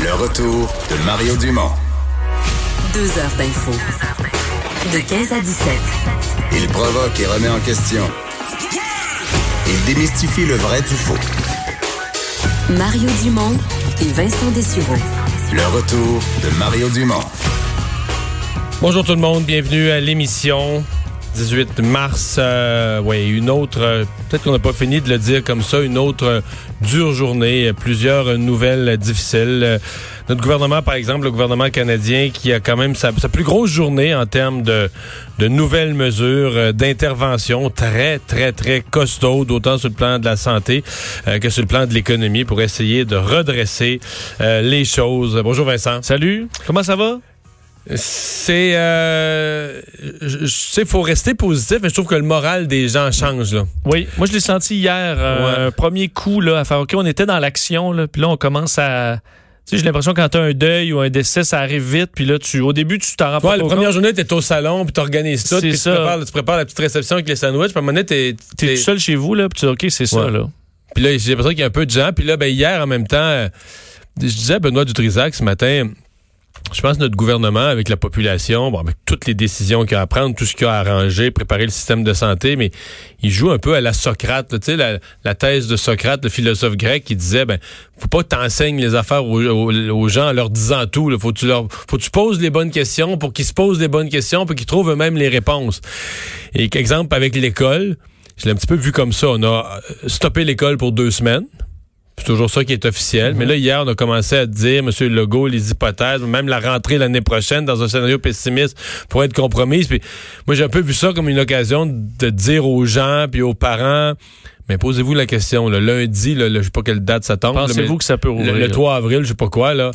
Le retour de Mario Dumont. Deux heures d'info. De 15 à 17. Il provoque et remet en question. Il démystifie le vrai du faux. Mario Dumont et Vincent Dessureau. Le retour de Mario Dumont. Bonjour tout le monde, bienvenue à l'émission. 18 mars, euh, oui, une autre, euh, peut-être qu'on n'a pas fini de le dire comme ça, une autre euh, dure journée, plusieurs nouvelles difficiles. notre gouvernement, par exemple, le gouvernement canadien, qui a quand même sa, plus grosse journée en termes de, de nouvelles mesures, d'intervention très, très, très costaudes, autant sur le plan de la santé que sur le plan de l'économie, pour essayer de redresser les choses. Bonjour Vincent. Salut, comment ça va? C'est, euh, je sais, faut rester positif, mais je trouve que le moral des gens change là. Oui, moi je l'ai senti hier, euh, un premier coup là, à faire ok, on était dans l'action là, puis là on commence à tu sais, j'ai l'impression que quand tu as un deuil ou un décès, ça arrive vite. Puis là, tu, au début, tu t'en rends pas compte. La première journée, tu es au salon, puis tu organises tout. Puis tu prépares, tu prépares la petite réception avec les sandwichs. Puis à un moment donné, tu es, tout seul chez vous, là, puis tu dis, OK, c'est ça. Là. Puis là, j'ai l'impression qu'il y a un peu de gens. Puis là, ben, hier, en même temps, je disais à Benoît Dutrisac ce matin, je pense que notre gouvernement, avec la population, avec toutes les décisions qu'il a à prendre, tout ce qu'il a à arranger, préparer le système de santé, mais il joue un peu à la Socrate, tu sais, la, thèse de Socrate, le philosophe grec, qui disait, ben, faut pas que t'enseignes les affaires aux, gens en leur disant tout. Là. Faut que tu leur, faut tu poses les bonnes questions pour qu'ils se posent les bonnes questions, pour qu'ils trouvent eux-mêmes les réponses. Et exemple avec l'école, je l'ai un petit peu vu comme ça. On a stoppé l'école pour deux semaines. C'est toujours ça qui est officiel. Mais là, hier, on a commencé à dire, M. Legault, les hypothèses, même la rentrée l'année prochaine dans un scénario pessimiste pour être compromise. Puis moi, j'ai un peu vu ça comme une occasion de dire aux gens puis aux parents, mais posez-vous la question, le lundi, là, je sais pas quelle date ça tombe. Pensez-vous que ça peut rouvrir? Le, 3 avril, je sais pas quoi, là.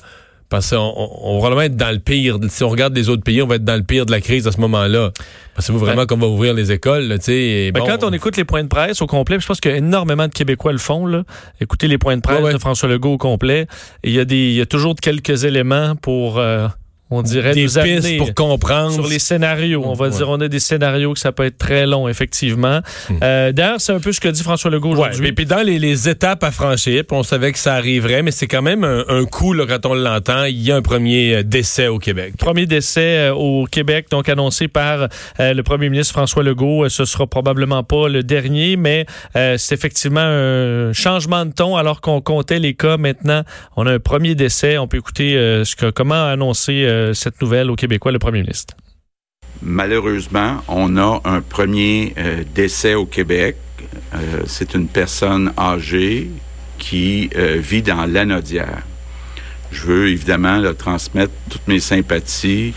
Parce qu'on on, va vraiment être dans le pire. Si on regarde les autres pays, on va être dans le pire de la crise à ce moment-là. Pensez-vous vraiment qu'on va ouvrir les écoles? Là, ben, bon, quand on écoute les points de presse au complet, je pense qu'énormément de Québécois le font. Là. Écoutez les points de presse de François Legault au complet. Il y, a des, il y a toujours quelques éléments pour... Euh, on dirait des pistes pour comprendre sur les scénarios. On va dire on a des scénarios que ça peut être très long effectivement. Hmm. Euh, d'ailleurs, c'est un peu ce que dit François Legault aujourd'hui. Et puis dans les, étapes à franchir, on savait que ça arriverait, mais c'est quand même un, coup là, quand on l'entend. Il y a un premier euh, décès au Québec. Premier décès euh, au Québec, donc annoncé par le Premier ministre François Legault. Ce sera probablement pas le dernier, mais c'est effectivement un changement de ton alors qu'on comptait les cas. Maintenant, on a un premier décès. On peut écouter ce que comment annoncer euh, cette nouvelle au Québécois, le premier ministre? Malheureusement, on a un premier euh, décès au Québec. Euh, c'est une personne âgée qui vit dans l'anodière. Je veux évidemment le transmettre toutes mes sympathies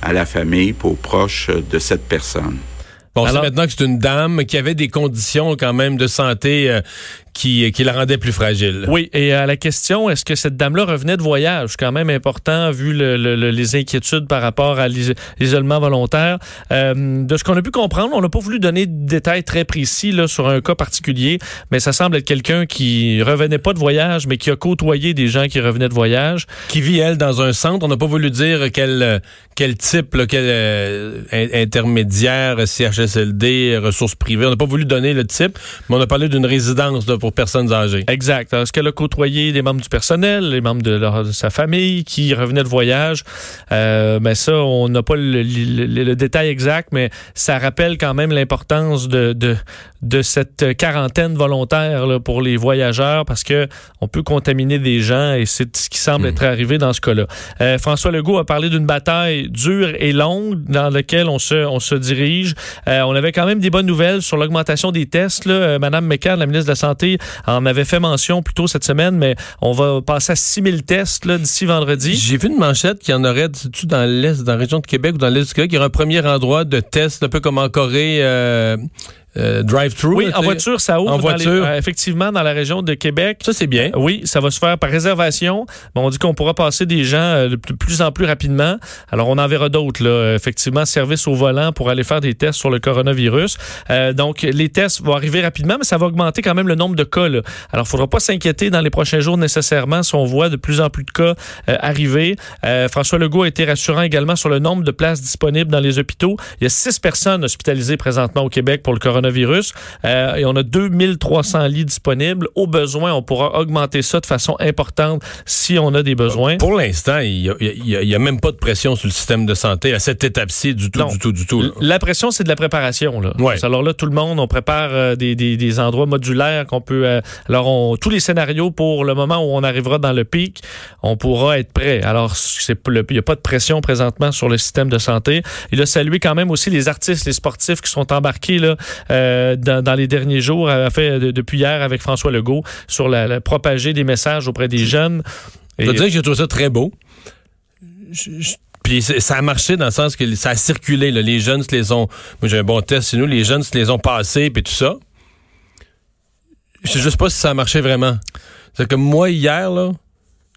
à la famille, aux proches de cette personne. Bon, c'est maintenant que c'est une dame qui avait des conditions quand même de santé qui, qui la rendait plus fragile. Oui, et à la question, est-ce que cette dame-là revenait de voyage? quand même important vu le, les inquiétudes par rapport à l'isolement volontaire. Euh, de ce qu'on a pu comprendre, on n'a pas voulu donner de détails très précis là, sur un cas particulier, mais ça semble être quelqu'un qui revenait pas de voyage, mais qui a côtoyé des gens qui revenaient de voyage. Qui vit, elle, dans un centre. On n'a pas voulu dire quel, quel type, quel euh, intermédiaire, CHSLD, ressources privées. On n'a pas voulu donner le type, mais on a parlé d'une résidence pour personnes âgées. Exact. Est-ce qu'elle a côtoyé des membres du personnel, les membres de, sa famille qui revenaient de voyage? Euh, ben ça, on n'a pas le, détail exact, mais ça rappelle quand même l'importance de, de, cette quarantaine volontaire pour les voyageurs parce que on peut contaminer des gens et c'est ce qui semble hmm. être arrivé dans ce cas-là. Euh, François Legault a parlé d'une bataille dure et longue dans laquelle on se, on se dirige. Euh, on avait quand même des bonnes nouvelles sur l'augmentation des tests. Là. Madame Mécan, la ministre de la Santé, on avait fait mention plus tôt cette semaine, mais on va passer à 6000 tests d'ici vendredi. J'ai vu une manchette qui en aurait dans l'Est, dans la région de Québec ou dans l'Est du Québec, il y un premier endroit de test, un peu comme en Corée. Euh, euh, drive-through. Oui, en voiture, ça ouvre. En voiture. Euh, effectivement, dans la région de Québec. Ça, c'est bien. oui, ça va se faire par réservation. on dit qu'on pourra passer des gens euh, de plus en plus rapidement. Alors, on en verra d'autres, là. Effectivement, service au volant pour aller faire des tests sur le coronavirus. donc, les tests vont arriver rapidement, mais ça va augmenter quand même le nombre de cas, là. Alors, il faudra pas s'inquiéter dans les prochains jours nécessairement si on voit de plus en plus de cas arriver. François Legault a été rassurant également sur le nombre de places disponibles dans les hôpitaux. Il y a six personnes hospitalisées présentement au Québec pour le coronavirus coronavirus. Euh, et on a 2300 lits disponibles. Au besoin, on pourra augmenter ça de façon importante si on a des besoins. Pour l'instant, il n'y a, même pas de pression sur le système de santé à cette étape-ci du tout, du tout, du tout. La pression, c'est de la préparation. Là. Ouais. Alors là, tout le monde, on prépare euh, des, des, des, endroits modulaires qu'on peut... Euh, alors, on, tous les scénarios pour le moment où on arrivera dans le pic, on pourra être prêt. Alors, il n'y a pas de pression présentement sur le système de santé. Il a salué quand même aussi les artistes, les sportifs qui sont embarqués là, euh, dans, dans, les derniers jours, a fait depuis hier avec François Legault sur la, propager des messages auprès des jeunes. Je veux dire que j'ai trouvé ça très beau. puis ça a marché dans le sens que ça a circulé. Là. Les jeunes se les ont. Moi, j'ai un bon test chez nous. Les jeunes se les ont passés, puis tout ça. Je sais juste pas si ça a marché vraiment. C'est que moi, hier, là,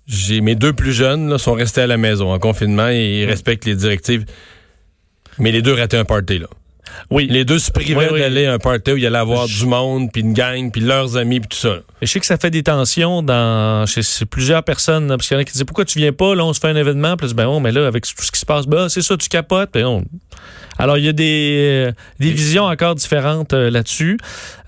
j'ai mes deux plus jeunes là, sont restés à la maison en confinement et ils respectent les directives. Mais les deux rataient un party, là. Oui. Les deux se privaient d'aller à un party où il y allait avoir du monde, puis une gang, puis leurs amis, puis tout ça. Et je sais que ça fait des tensions dans chez, plusieurs personnes. Parce qu'il y en a qui disent Pourquoi tu viens pas? Là, on se fait un événement. Puis ben, bon, mais là, avec tout ce qui se passe, ben, c'est ça, tu capotes. Ben, alors, il y a des, euh, des visions encore différentes euh, là-dessus.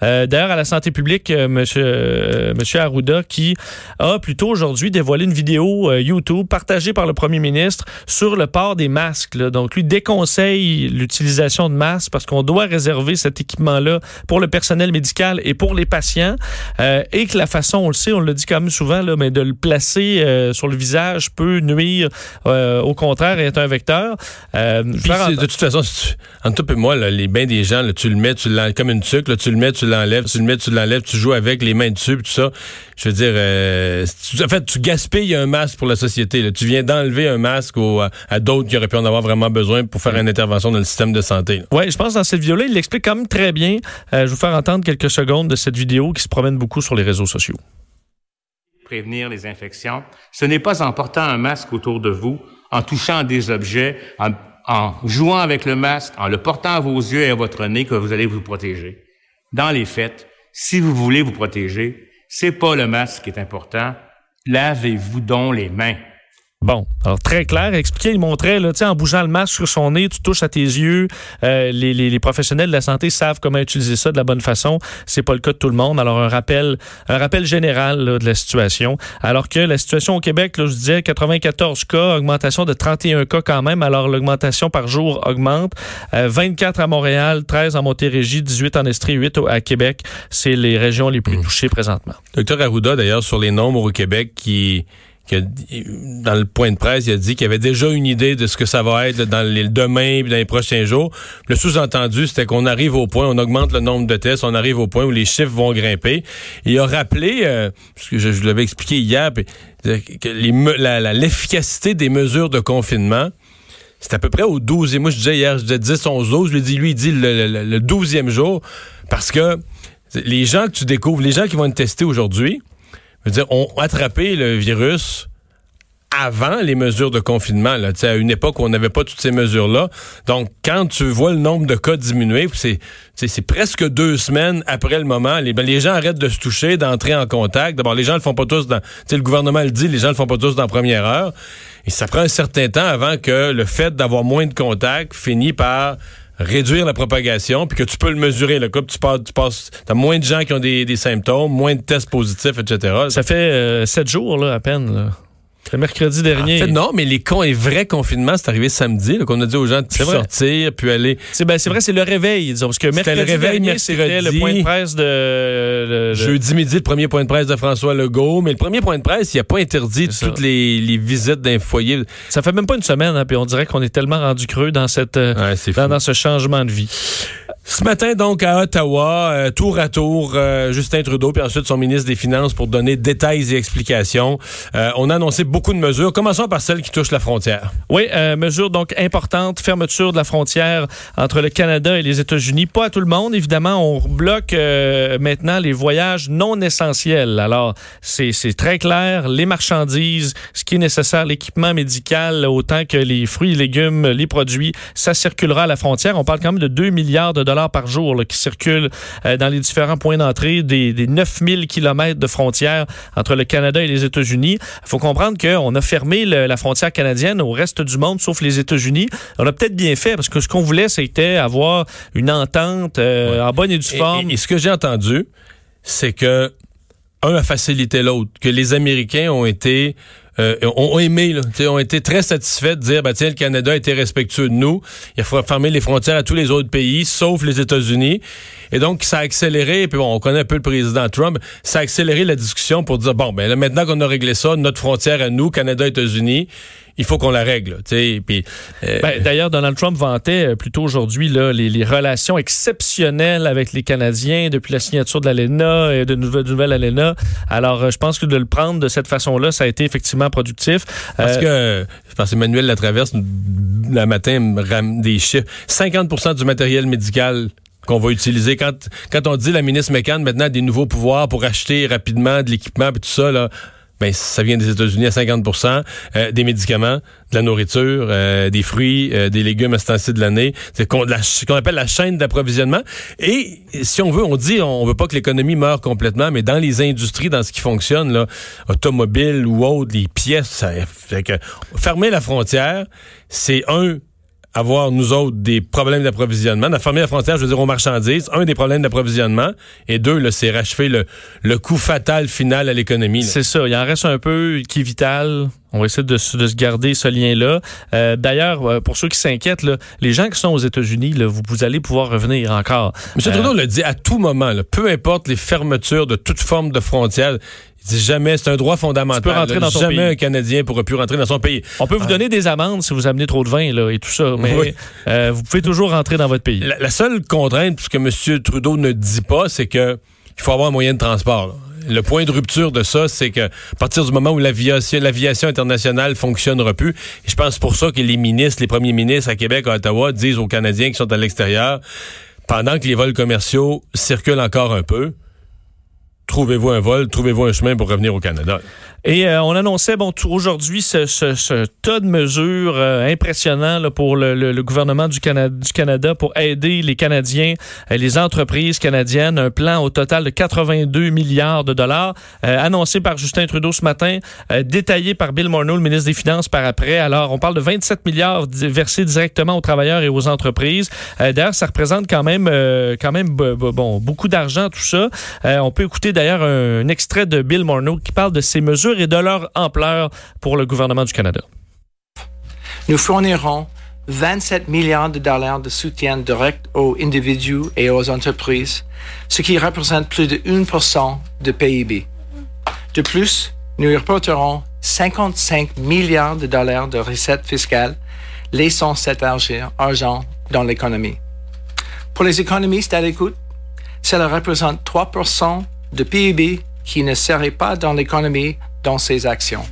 Euh, d'ailleurs, à la santé publique, monsieur, monsieur Arruda, qui a plutôt aujourd'hui dévoilé une vidéo YouTube partagée par le premier ministre sur le port des masques. Donc, lui déconseille l'utilisation de masques parce qu'on doit réserver cet équipement-là pour le personnel médical et pour les patients. et que la façon, on le sait, on le dit quand même souvent, là, mais de le placer sur le visage peut nuire, au contraire, être un vecteur. de toute façon, entre toi et moi, les bains des gens, tu le mets, tu comme une tuque, tu le mets, tu l'enlèves, tu le mets, tu l'enlèves, tu joues avec les mains dessus, tout ça. Je veux dire, euh, en fait, tu gaspilles un masque pour la société. Tu viens d'enlever un masque à, d'autres qui auraient pu en avoir vraiment besoin pour faire une intervention dans le système de santé. Oui, je pense que dans cette vidéo-là, il l'explique quand même très bien. Euh, je vais vous faire entendre quelques secondes de cette vidéo qui se promène beaucoup sur les réseaux sociaux. Prévenir les infections, ce n'est pas en portant un masque autour de vous, en touchant des objets, en en jouant avec le masque, en le portant à vos yeux et à votre nez que vous allez vous protéger. Dans les faits, si vous voulez vous protéger, c'est pas le masque qui est important. Lavez-vous donc les mains. Bon, alors très clair, expliquer, il montrait, là, en bougeant le masque sur son nez, tu touches à tes yeux. Euh, les, les, les, professionnels de la santé savent comment utiliser ça de la bonne façon. C'est pas le cas de tout le monde. Alors un rappel, un rappel général là, de la situation. Alors que la situation au Québec, là, je disais 94 cas, augmentation de 31 cas quand même. Alors l'augmentation par jour augmente. Euh, 24 à Montréal, 13 en Montérégie, 18 en Estrie, 8 à Québec. C'est les régions les plus mmh. touchées présentement. Docteur Arruda, d'ailleurs, sur les nombres au Québec qui dans le point de presse, il a dit qu'il avait déjà une idée de ce que ça va être dans les demain et dans les prochains jours. Le sous-entendu, c'était qu'on arrive au point, on augmente le nombre de tests, on arrive au point où les chiffres vont grimper. il a rappelé, euh, parce que je, l'avais expliqué hier, que l'efficacité des mesures de confinement, c'est à peu près au 12 et moi je disais hier, je disais 10, 11, 12, je lui dis, lui, il dit le, le 12e jour, parce que les gens que tu découvres, les gens qui vont être testés aujourd'hui, je veux dire, attrapé le virus avant les mesures de confinement, là, à une époque où on n'avait pas toutes ces mesures-là. Donc, quand tu vois le nombre de cas diminuer, c'est, c'est presque deux semaines après le moment, les, ben, les gens arrêtent de se toucher, d'entrer en contact. D'abord, les gens le font pas tous dans... Le gouvernement le dit, les gens le font pas tous dans la première heure. Et ça prend un certain temps avant que le fait d'avoir moins de contacts finit par réduire la propagation, puis que tu peux le mesurer. Le tu passes, tu passes, as moins de gens qui ont des, symptômes, moins de tests positifs, etc. Ça fait euh, sept jours là, à peine. Là. C'est mercredi dernier. En fait, non, mais les, con, les vrais confinements, c'est arrivé samedi, qu'on a dit aux gens de sortir, puis aller. C'est ben, vrai, c'est le réveil, disons. Parce que mercredi le réveil, dernier, c'était le point de presse de. Jeudi midi, le premier point de presse de François Legault. Mais le premier point de presse, il n'a pas interdit toutes les, les, visites d'un foyer. Ça fait même pas une semaine, hein, puis on dirait qu'on est tellement rendu creux dans, cette, euh, dans, dans ce changement de vie. Ce matin, donc, à Ottawa, euh, tour à tour, euh, Justin Trudeau, puis ensuite son ministre des Finances pour donner détails et explications. Euh, on a annoncé beaucoup de mesures. Commençons par celles qui touchent la frontière. Oui, mesures donc importantes. Fermeture de la frontière entre le Canada et les États-Unis. Pas à tout le monde, évidemment. On bloque maintenant les voyages non essentiels. Alors, c'est très clair. Les marchandises, ce qui est nécessaire, l'équipement médical, autant que les fruits légumes, les produits, ça circulera à la frontière. On parle quand même de 2 milliards de dollars dollars par jour qui circulent euh, dans les différents points d'entrée des, des 9000 kilomètres de frontières entre le Canada et les États-Unis. Il faut comprendre qu'on a fermé la frontière canadienne au reste du monde, sauf les États-Unis. On a peut-être bien fait, parce que ce qu'on voulait, c'était avoir une entente euh, en bonne et due forme. Et, ce que j'ai entendu, c'est que un a facilité l'autre, que les Américains ont été euh, ont, aimé, là, ont été très satisfaits de dire, bah, tiens, le Canada a été respectueux de nous. Il faut fermer les frontières à tous les autres pays, sauf les États-Unis. Et donc, ça a accéléré, puis bon, on connaît un peu le président Trump, ça a accéléré la discussion pour dire, bon, ben là, maintenant qu'on a réglé ça, notre frontière à nous, Canada-États-Unis, il faut qu'on la règle. Puis, euh, ben, D'ailleurs, Donald Trump vantait euh, plutôt aujourd'hui les, les, relations exceptionnelles avec les Canadiens depuis la signature de l'ALENA et de nouvelles, nouvelles ALENA. Alors, je pense que de le prendre de cette façon-là, ça a été effectivement productif. Parce que, je pense Emmanuel Latraverse, le matin, des chiffres. 50% du matériel médical qu'on va utiliser. Quand, quand on dit la ministre McCann maintenant a des nouveaux pouvoirs pour acheter rapidement de l'équipement et tout ça, là, ben, ça vient des États-Unis à 50 euh, des médicaments, de la nourriture, euh, des fruits, euh, des légumes à ce temps-ci de l'année. C'est ce qu'on appelle la chaîne d'approvisionnement. Et si on veut, on dit on veut pas que l'économie meure complètement, mais dans les industries, dans ce qui fonctionne, là, automobile ou autre, les pièces, ça fait que fermer la frontière, c'est un avoir, nous autres, des problèmes d'approvisionnement. La fermer la frontière, je veux dire, aux marchandises, un des problèmes d'approvisionnement, et deux, là, c'est rachever le, le coût fatal final à l'économie. C'est ça. Il en reste un peu qui est vital. On va essayer de, de se garder ce lien-là. Euh, D'ailleurs, euh, pour ceux qui s'inquiètent, les gens qui sont aux États-Unis, vous, vous allez pouvoir revenir encore. M. Trudeau euh, le dit à tout moment, là, peu importe les fermetures de toute forme de frontière, il dit jamais, c'est un droit fondamental. Tu peux rentrer dans ton jamais un Canadien pourra plus rentrer dans son pays. On peut vous ah. donner des amendes si vous amenez trop de vin là, et tout ça, mais euh, vous pouvez toujours rentrer dans votre pays. La, seule contrainte, ce que M. Trudeau ne dit pas, c'est que il faut avoir un moyen de transport. Le point de rupture de ça, c'est que à partir du moment où l'aviation internationale fonctionnera plus, et je pense pour ça que les ministres, les premiers ministres à Québec, à Ottawa, disent aux Canadiens qui sont à l'extérieur, pendant que les vols commerciaux circulent encore un peu, trouvez-vous un vol, trouvez-vous un chemin pour revenir au Canada? Et euh, on annonçait bon aujourd'hui ce, tas de mesures euh, impressionnants là, pour le, gouvernement du Canada, pour aider les Canadiens, et les entreprises canadiennes. Un plan au total de 82 milliards de dollars euh, annoncé par Justin Trudeau ce matin, détaillé par Bill Morneau, le ministre des Finances, par après. Alors, on parle de 27 milliards versés directement aux travailleurs et aux entreprises. D'ailleurs, ça représente quand même quand même bon beaucoup d'argent tout ça. on peut écouter d'ailleurs un, extrait de Bill Morneau qui parle de ces mesures et de leur ampleur pour le gouvernement du Canada. Nous fournirons 27 milliards de dollars de soutien direct aux individus et aux entreprises, ce qui représente plus de 1% de PIB. De plus, nous reporterons 55 milliards de dollars de recettes fiscales, laissant cet argent dans l'économie. Pour les économistes à l'écoute, cela représente 3% de PIB qui ne serait pas dans l'économie dans ses actions.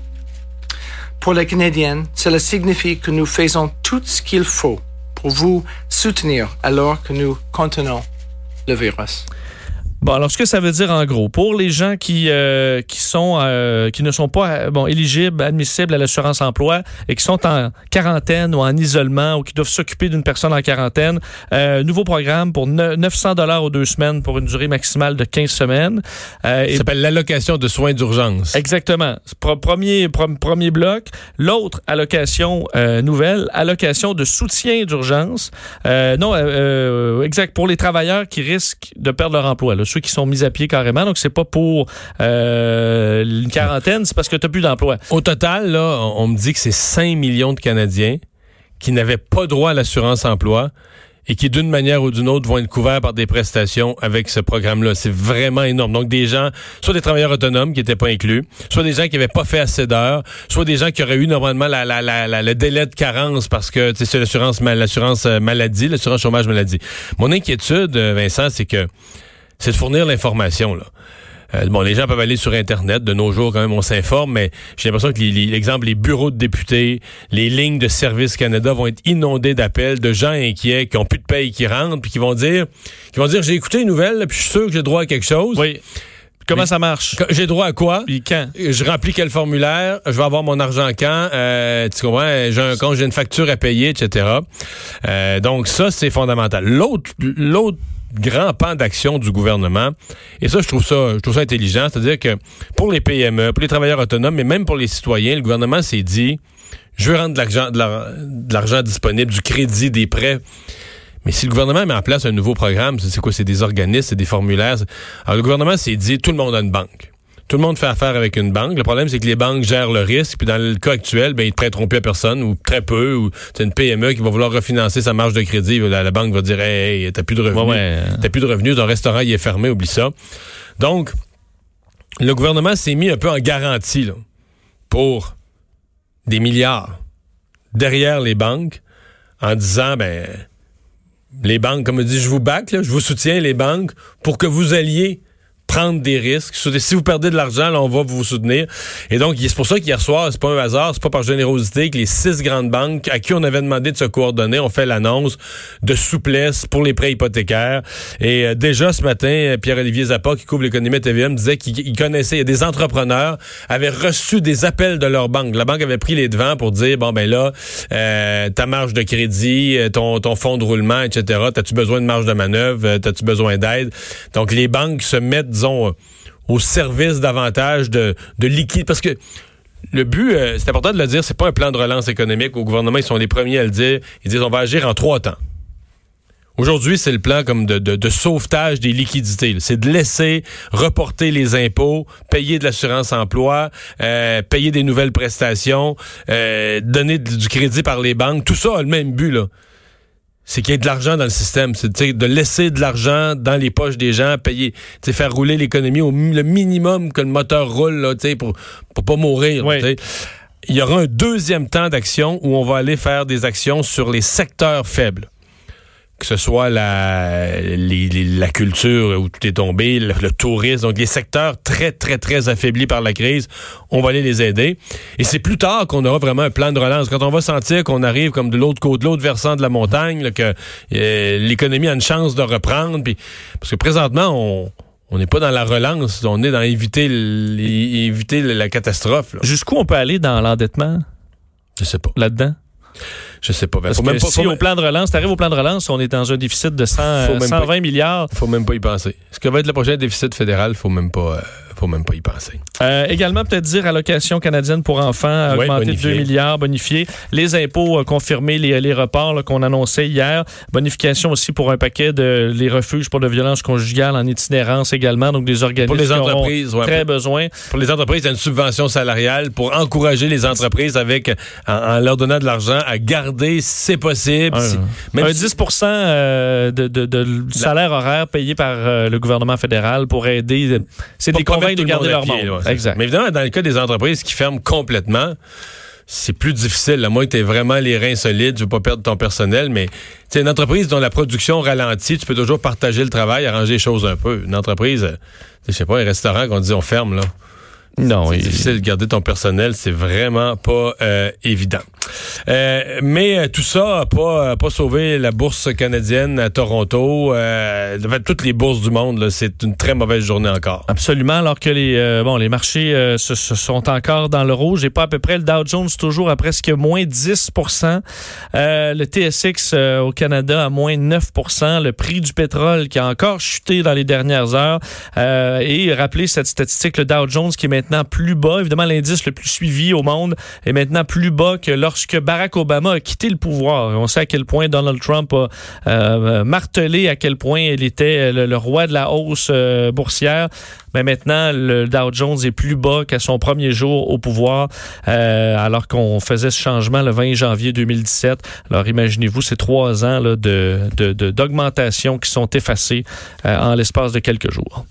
Pour les Canadiens, cela signifie que nous faisons tout ce qu'il faut pour vous soutenir alors que nous contenons le virus. Bon, alors ce que ça veut dire en gros, pour les gens qui euh, qui sont euh, qui ne sont pas euh, bon éligibles, admissibles à l'assurance emploi et qui sont en quarantaine ou en isolement ou qui doivent s'occuper d'une personne en quarantaine, nouveau programme pour 900 dollars aux deux semaines pour une durée maximale de 15 semaines. ça s'appelle l'allocation de soins d'urgence. Exactement. Premier premier bloc, l'autre allocation nouvelle, allocation de soutien d'urgence. non, exact pour les travailleurs qui risquent de perdre leur emploi. Là ceux qui sont mis à pied carrément. Donc, c'est pas pour euh, une quarantaine, c'est parce que tu plus d'emploi. Au total, là, on me dit que c'est 5 millions de Canadiens qui n'avaient pas droit à l'assurance emploi et qui, d'une manière ou d'une autre, vont être couverts par des prestations avec ce programme-là. C'est vraiment énorme. Donc, des gens, soit des travailleurs autonomes qui n'étaient pas inclus, soit des gens qui n'avaient pas fait assez d'heures, soit des gens qui auraient eu normalement la, la, la, le délai de carence parce que c'est l'assurance l'assurance euh, maladie, l'assurance chômage maladie. Mon inquiétude, euh, Vincent, c'est que c'est de fournir l'information. Là. Euh, bon, les gens peuvent aller sur Internet. De nos jours, quand même, on s'informe, mais j'ai l'impression que, l'exemple, les, les bureaux de députés, les lignes de Service Canada vont être inondés d'appels de gens inquiets qui ont plus de paye qui rentrent, puis qui vont dire, qui vont dire, j'ai écouté une nouvelle, puis je suis sûr que j'ai droit à quelque chose. Oui. Comment Mais- ça marche? J'ai droit à quoi? Puis quand? Je remplis quel formulaire, je vais avoir mon argent quand, euh, tu comprends, j'ai un compte, j'ai une facture à payer, etc. Euh, donc ça, c'est fondamental. L'autre, l'autre grand pan d'action du gouvernement, et ça, je trouve ça, je trouve ça intelligent, c'est-à-dire que pour les PME, pour les travailleurs autonomes, mais même pour les citoyens, le gouvernement s'est dit, je veux rendre de l'argent, disponible, du crédit, des prêts. Mais si le gouvernement met en place un nouveau programme, c'est quoi? C'est des organismes, c'est des formulaires. Alors le gouvernement s'est dit, tout le monde a une banque. Tout le monde fait affaire avec une banque. Le problème, c'est que les banques gèrent le risque. Puis dans le cas actuel, ben, ils ne prêteront plus à personne ou très peu. Ou c'est une PME qui va vouloir refinancer sa marge de crédit. La, la banque va dire Hey, hey, t'as plus de revenus. Ouais, ouais. T'as plus de revenus, ton restaurant il est fermé, oublie ça. Donc, le gouvernement s'est mis un peu en garantie là, pour des milliards derrière les banques en disant ben les banques, comme on dit, je vous back, là, je vous soutiens, les banques, pour que vous alliez prendre des risques. Si vous perdez de l'argent, là, on va vous soutenir. Et donc, c'est pour ça qu'hier soir, c'est pas un hasard, c'est pas par générosité que les six grandes banques à qui on avait demandé de se coordonner ont fait l'annonce de souplesse pour les prêts hypothécaires. Et euh, déjà ce matin, Pierre-Olivier Zappa, qui couvre l'économie TVM, disait qu'il il connaissait, il y a des entrepreneurs avaient reçu des appels de leur banque. La banque avait pris les devants pour dire, bon, ben là, euh, ta marge de crédit, euh, ton, ton fonds de roulement, etc., t'as-tu besoin de marge de manœuvre, euh, t'as-tu besoin d'aide? Donc, les banques se mettent, euh, au service davantage de, de liquide. Parce que le but, euh, c'est important de le dire, c'est pas un plan de relance économique. Au gouvernement, ils sont les premiers à le dire. Ils disent, on va agir en trois temps. Aujourd'hui, c'est le plan comme de, de, sauvetage des liquidités. C'est de laisser reporter les impôts, payer de l'assurance emploi, euh, payer des nouvelles prestations, donner du crédit par les banques. Tout ça a le même but. C'est qu'il y ait de l'argent dans le système. C'est de laisser de l'argent dans les poches des gens, payer, faire rouler l'économie au le minimum que le moteur roule, là, tu sais, pour, pour pas mourir. Oui. Il y aura un deuxième temps d'action où on va aller faire des actions sur les secteurs faibles que ce soit la, les- les- la culture où tout est tombé, le, le tourisme, donc les secteurs très, très, très affaiblis par la crise, on va aller les aider. Et c'est plus tard qu'on aura vraiment un plan de relance. Quand on va sentir qu'on arrive comme de l'autre côté, de l'autre versant de la montagne, là, que euh, l'économie a une chance de reprendre, puis parce que présentement, on on n'est pas dans la relance, on est dans éviter, éviter la catastrophe. Jusqu'où on peut aller dans l'endettement? Je sais pas. là-dedans? Je sais pas. Parce faut que même pas, si faut au plan de relance, t'arrives au plan de relance, on est dans un déficit de 100, Faut même 120 pas- milliards. faut même pas y penser. Ce que va être le prochain déficit fédéral, faut même pas, euh, faut même pas y penser. Euh, également, peut-être dire allocation canadienne pour enfants a Ouais, augmenté de bonifié. 2 milliards, bonifié. Les impôts euh, confirmés, les, les reports qu'on annonçait hier. Bonification aussi pour un paquet de les refuges pour de violences conjugales en itinérance également. Donc des organismes Pour les qui auront entreprises, ouais, très pour- besoin. Pour les entreprises, il y a une subvention salariale pour encourager les entreprises avec, en, en leur donnant de l'argent à garder, c'est possible. Un- si- même un si- 10 euh, de, de- salaire horaire payé par euh, le gouvernement fédéral pour aider. C'est des de garder leur pied, monde. exact. Mais évidemment, dans le cas des entreprises qui ferment complètement, c'est plus difficile. À moins que tu aies vraiment les reins solides, tu veux pas perdre ton personnel, mais c'est une entreprise dont la production ralentit, tu peux toujours partager le travail, arranger les choses un peu. Une entreprise, euh, je sais pas, un restaurant qu'on dit on ferme, là. Non, C'est il- difficile de garder ton personnel, c'est vraiment pas euh, évident. Euh, mais tout ça n'a pas, pas sauvé la bourse canadienne à Toronto. Euh, toutes les bourses du monde, c'est une très mauvaise journée encore. Absolument, alors que les, euh, bon, les marchés euh, se, se sont encore dans le rouge et pas à peu près. Le Dow Jones toujours à presque moins 10 Euh, Le TSX euh, au Canada à moins 9% Le prix du pétrole qui a encore chuté dans les dernières heures. Et rappelez cette statistique, le Dow Jones qui est maintenant plus bas. Évidemment, l'indice le plus suivi au monde est maintenant plus bas que lorsque Barack Obama a quitté le pouvoir. On sait à quel point Donald Trump a euh, martelé à quel point il était le, le roi de la hausse euh, boursière. Mais maintenant, le Dow Jones est plus bas qu'à son premier jour au pouvoir, euh, alors qu'on faisait ce changement le 20 janvier 2017. Alors imaginez-vous ces trois ans de, d'augmentation qui sont effacés euh, en l'espace de quelques jours.